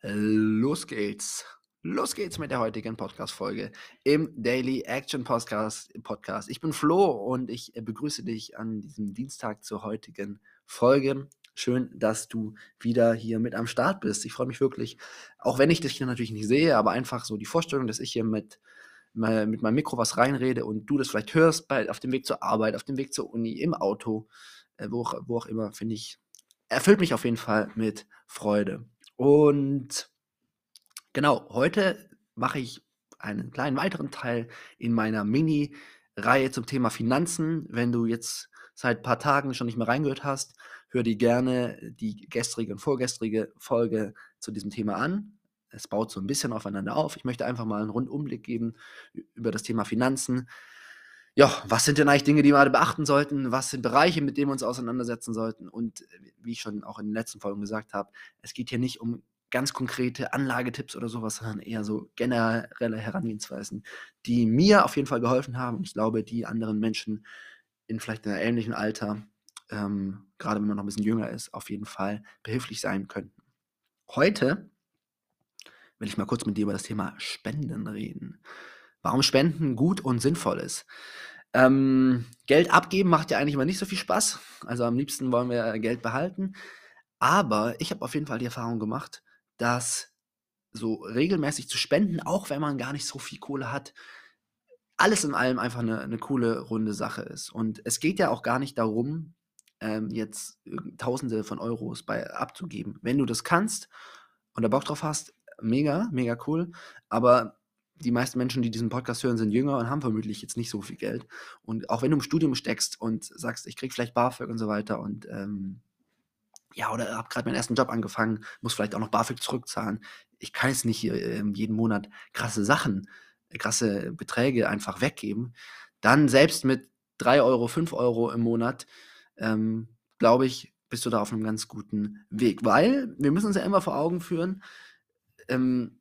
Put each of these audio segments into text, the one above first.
Los geht's. Los geht's mit der heutigen Podcast-Folge im Daily Action Podcast, Podcast. Ich bin Flo und ich äh, begrüße dich an diesem Dienstag zur heutigen Folge. Schön, dass du wieder hier mit am Start bist. Ich freue mich wirklich, auch wenn ich dich hier natürlich nicht sehe, aber einfach so die Vorstellung, dass ich hier mit, mit meinem Mikro was reinrede und du das vielleicht hörst bei, auf dem Weg zur Arbeit, auf dem Weg zur Uni, im Auto, äh, wo, wo auch immer, finde ich, erfüllt mich auf jeden Fall mit Freude. Und genau, heute mache ich einen kleinen weiteren Teil in meiner Mini-Reihe zum Thema Finanzen. Wenn du jetzt seit ein paar Tagen schon nicht mehr reingehört hast, hör dir gerne die gestrige und vorgestrige Folge zu diesem Thema an. Es baut so ein bisschen aufeinander auf. Ich möchte einfach mal einen Rundumblick geben über das Thema Finanzen. Ja, was sind denn eigentlich Dinge, die wir alle beachten sollten? Was sind Bereiche, mit denen wir uns auseinandersetzen sollten? Und wie ich schon auch in den letzten Folgen gesagt habe, es geht hier nicht um ganz konkrete Anlagetipps oder sowas, sondern eher so generelle Herangehensweisen, die mir auf jeden Fall geholfen haben ich glaube, die anderen Menschen in vielleicht einem ähnlichen Alter, ähm, gerade wenn man noch ein bisschen jünger ist, auf jeden Fall behilflich sein könnten. Heute will ich mal kurz mit dir über das Thema Spenden reden. Warum Spenden gut und sinnvoll ist. Ähm, Geld abgeben macht ja eigentlich immer nicht so viel Spaß. Also am liebsten wollen wir Geld behalten. Aber ich habe auf jeden Fall die Erfahrung gemacht, dass so regelmäßig zu spenden, auch wenn man gar nicht so viel Kohle hat, alles in allem einfach eine, eine coole, runde Sache ist. Und es geht ja auch gar nicht darum, ähm, jetzt Tausende von Euros bei abzugeben. Wenn du das kannst und da Bock drauf hast, mega, mega cool. Aber die meisten Menschen, die diesen Podcast hören, sind jünger und haben vermutlich jetzt nicht so viel Geld. Und auch wenn du im Studium steckst und sagst, ich krieg vielleicht BAföG und so weiter und ähm, ja, oder habe gerade meinen ersten Job angefangen, muss vielleicht auch noch BAföG zurückzahlen. Ich kann jetzt nicht äh, jeden Monat krasse Sachen, äh, krasse Beträge einfach weggeben. Dann selbst mit 3 Euro, 5 Euro im Monat, ähm, glaube ich, bist du da auf einem ganz guten Weg. Weil wir müssen uns ja immer vor Augen führen, ähm,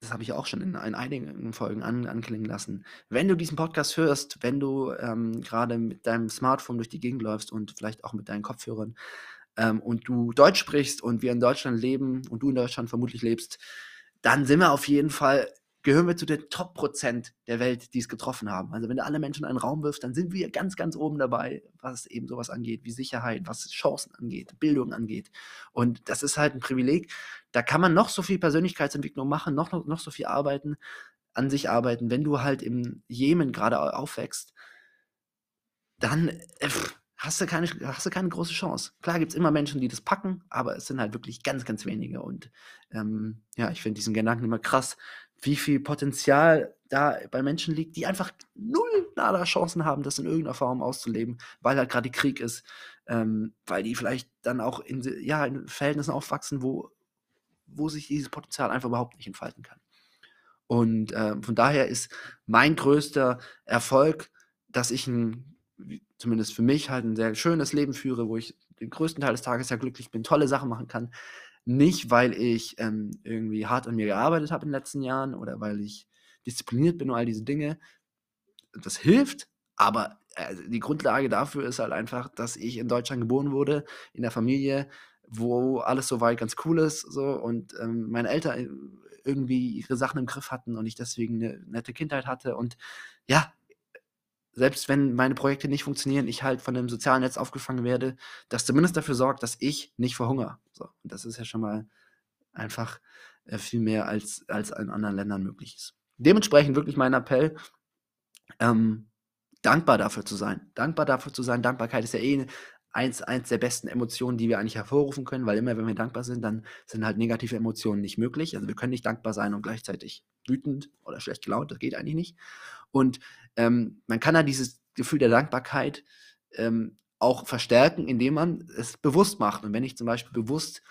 das habe ich auch schon in, in einigen Folgen an, anklingen lassen. Wenn du diesen Podcast hörst, wenn du ähm, gerade mit deinem Smartphone durch die Gegend läufst und vielleicht auch mit deinen Kopfhörern ähm, und du Deutsch sprichst und wir in Deutschland leben und du in Deutschland vermutlich lebst, dann sind wir auf jeden Fall gehören wir zu den Top-Prozent der Welt, die es getroffen haben. Also wenn du alle Menschen in einen Raum wirfst, dann sind wir ganz, ganz oben dabei, was eben sowas angeht, wie Sicherheit, was Chancen angeht, Bildung angeht. Und das ist halt ein Privileg. Da kann man noch so viel Persönlichkeitsentwicklung machen, noch, noch, noch so viel arbeiten, an sich arbeiten. Wenn du halt im Jemen gerade aufwächst, dann äh, hast du keine, hast du keine große Chance. Klar gibt es immer Menschen, die das packen, aber es sind halt wirklich ganz, ganz wenige. Und ähm, ja, ich finde diesen Gedanken immer krass, wie viel Potenzial da bei Menschen liegt, die einfach null nada Chancen haben, das in irgendeiner Form auszuleben, weil halt gerade Krieg ist, ähm, weil die vielleicht dann auch in, ja, in Verhältnissen aufwachsen, wo, wo sich dieses Potenzial einfach überhaupt nicht entfalten kann. Und äh, von daher ist mein größter Erfolg, dass ich ein zumindest für mich halt ein sehr schönes Leben führe, wo ich den größten Teil des Tages ja glücklich bin, tolle Sachen machen kann. Nicht, weil ich ähm, irgendwie hart an mir gearbeitet habe in den letzten Jahren oder weil ich diszipliniert bin und all diese Dinge. Das hilft, aber äh, die Grundlage dafür ist halt einfach, dass ich in Deutschland geboren wurde, in der Familie, wo alles soweit ganz cool ist so, und ähm, meine Eltern äh, irgendwie ihre Sachen im Griff hatten und ich deswegen eine nette Kindheit hatte. Und ja, selbst wenn meine Projekte nicht funktionieren, ich halt von dem sozialen Netz aufgefangen werde, das zumindest dafür sorgt, dass ich nicht verhungere. So, und das ist ja schon mal einfach äh, viel mehr, als, als in anderen Ländern möglich ist. Dementsprechend wirklich mein Appell, ähm, dankbar dafür zu sein. Dankbar dafür zu sein. Dankbarkeit ist ja eh eins, eins der besten Emotionen, die wir eigentlich hervorrufen können, weil immer, wenn wir dankbar sind, dann sind halt negative Emotionen nicht möglich. Also wir können nicht dankbar sein und gleichzeitig wütend oder schlecht gelaunt, das geht eigentlich nicht. Und ähm, man kann da dieses Gefühl der Dankbarkeit ähm, auch verstärken, indem man es bewusst macht. Und wenn ich zum Beispiel bewusst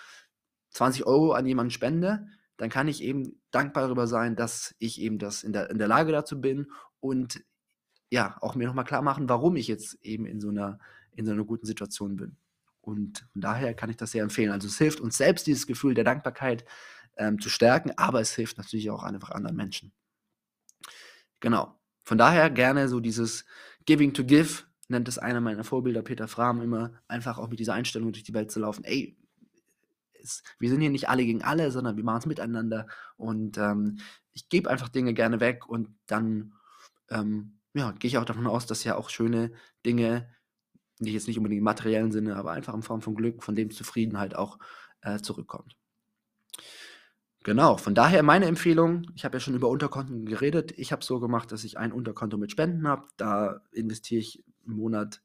20 Euro an jemanden spende, dann kann ich eben dankbar darüber sein, dass ich eben das in der, in der Lage dazu bin und ja, auch mir nochmal klar machen, warum ich jetzt eben in so einer, in so einer guten Situation bin. Und von daher kann ich das sehr empfehlen. Also es hilft uns selbst, dieses Gefühl der Dankbarkeit ähm, zu stärken, aber es hilft natürlich auch einfach anderen Menschen. Genau. Von daher gerne so dieses Giving to Give, nennt es einer meiner Vorbilder, Peter Frahm, immer einfach auch mit dieser Einstellung durch die Welt zu laufen. Ey, ist, wir sind hier nicht alle gegen alle, sondern wir machen es miteinander. Und ähm, ich gebe einfach Dinge gerne weg und dann ähm, ja, gehe ich auch davon aus, dass ja auch schöne Dinge, die jetzt nicht unbedingt im materiellen Sinne, aber einfach in Form von Glück, von Lebenszufriedenheit auch äh, zurückkommt. Genau, von daher meine Empfehlung, ich habe ja schon über Unterkonten geredet. Ich habe so gemacht, dass ich ein Unterkonto mit Spenden habe. Da investiere ich im Monat,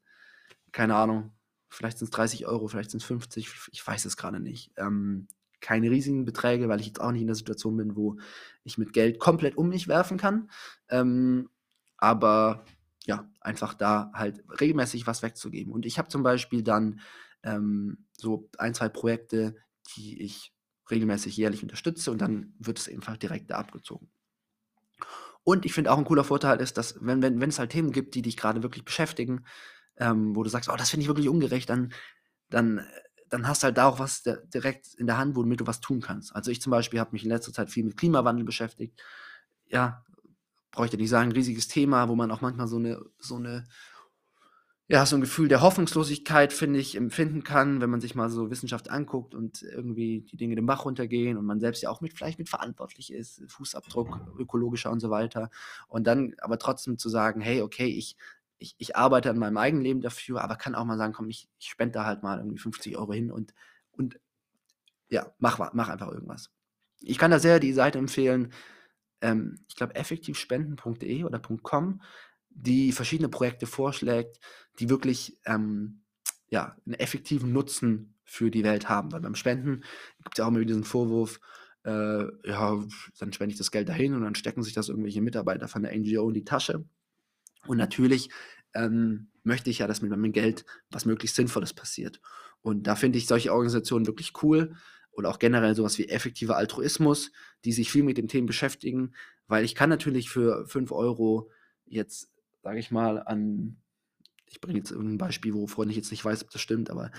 keine Ahnung, vielleicht sind es 30 Euro, vielleicht sind es 50, ich weiß es gerade nicht. Ähm, keine riesigen Beträge, weil ich jetzt auch nicht in der Situation bin, wo ich mit Geld komplett um mich werfen kann. Ähm, aber ja, einfach da halt regelmäßig was wegzugeben. Und ich habe zum Beispiel dann ähm, so ein, zwei Projekte, die ich regelmäßig jährlich unterstütze und dann wird es einfach direkt da abgezogen. Und ich finde auch ein cooler Vorteil ist, dass wenn, wenn, wenn es halt Themen gibt, die dich gerade wirklich beschäftigen, ähm, wo du sagst, oh, das finde ich wirklich ungerecht, dann, dann, dann hast du halt da auch was direkt in der Hand, womit du was tun kannst. Also ich zum Beispiel habe mich in letzter Zeit viel mit Klimawandel beschäftigt. Ja, bräuchte nicht sagen, ein riesiges Thema, wo man auch manchmal so eine, so eine ja, so ein Gefühl der Hoffnungslosigkeit, finde ich, empfinden kann, wenn man sich mal so Wissenschaft anguckt und irgendwie die Dinge den Bach runtergehen und man selbst ja auch mit vielleicht mit verantwortlich ist, Fußabdruck, ökologischer und so weiter. Und dann aber trotzdem zu sagen, hey, okay, ich, ich, ich arbeite an meinem eigenen Leben dafür, aber kann auch mal sagen, komm, ich, ich spende da halt mal irgendwie 50 Euro hin und, und ja, mach, mach einfach irgendwas. Ich kann da sehr die Seite empfehlen, ähm, ich glaube, effektivspenden.de oder .com die verschiedene Projekte vorschlägt, die wirklich ähm, ja, einen effektiven Nutzen für die Welt haben. Weil beim Spenden gibt es ja auch immer diesen Vorwurf, äh, ja, dann spende ich das Geld dahin und dann stecken sich das irgendwelche Mitarbeiter von der NGO in die Tasche. Und natürlich ähm, möchte ich ja, dass mit meinem Geld was möglichst Sinnvolles passiert. Und da finde ich solche Organisationen wirklich cool oder auch generell sowas wie effektiver Altruismus, die sich viel mit dem Thema beschäftigen, weil ich kann natürlich für 5 Euro jetzt sage ich mal, an, ich bringe jetzt irgendein Beispiel, wovon ich jetzt nicht weiß, ob das stimmt, aber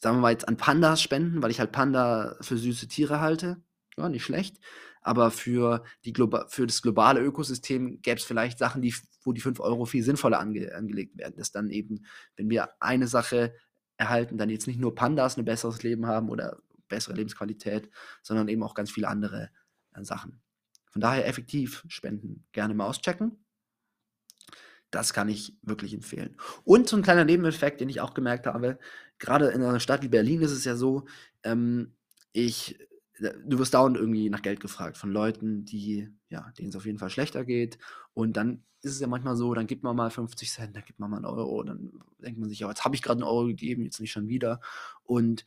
sagen wir mal jetzt an Pandas spenden, weil ich halt Panda für süße Tiere halte. Ja, nicht schlecht. Aber für, die für das globale Ökosystem gäbe es vielleicht Sachen, die, wo die 5 Euro viel sinnvoller ange angelegt werden. Dass dann eben, wenn wir eine Sache erhalten, dann jetzt nicht nur Pandas ein besseres Leben haben oder bessere Lebensqualität, sondern eben auch ganz viele andere äh, Sachen. Von daher effektiv spenden. Gerne mal auschecken. Das kann ich wirklich empfehlen. Und so ein kleiner Nebeneffekt, den ich auch gemerkt habe, gerade in einer Stadt wie Berlin ist es ja so, ähm, ich, äh, du wirst dauernd irgendwie nach Geld gefragt von Leuten, die, ja, denen es auf jeden Fall schlechter geht. Und dann ist es ja manchmal so, dann gibt man mal 50 Cent, dann gibt man mal einen Euro, dann denkt man sich, ja, jetzt habe ich gerade einen Euro gegeben, jetzt nicht schon wieder. Und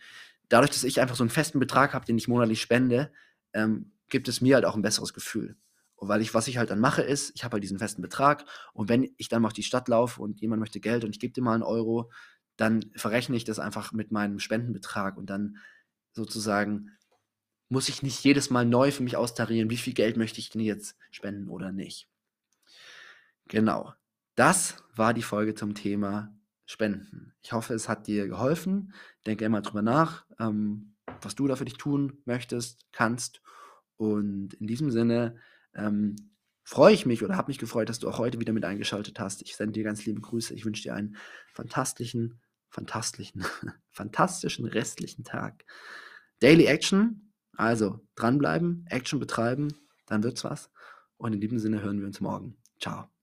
dadurch, dass ich einfach so einen festen Betrag habe, den ich monatlich spende, ähm, gibt es mir halt auch ein besseres Gefühl. Weil ich, was ich halt dann mache, ist, ich habe halt diesen festen Betrag und wenn ich dann mal auf die Stadt laufe und jemand möchte Geld und ich gebe dir mal einen Euro, dann verrechne ich das einfach mit meinem Spendenbetrag und dann sozusagen muss ich nicht jedes Mal neu für mich austarieren, wie viel Geld möchte ich denn jetzt spenden oder nicht. Genau. Das war die Folge zum Thema Spenden. Ich hoffe, es hat dir geholfen. Denke immer drüber nach, ähm, was du da für dich tun möchtest, kannst. Und in diesem Sinne ähm, freue ich mich oder habe mich gefreut, dass du auch heute wieder mit eingeschaltet hast. Ich sende dir ganz liebe Grüße. Ich wünsche dir einen fantastischen, fantastischen, fantastischen restlichen Tag. Daily Action, also dranbleiben, Action betreiben, dann wird's was. Und in diesem Sinne hören wir uns morgen. Ciao.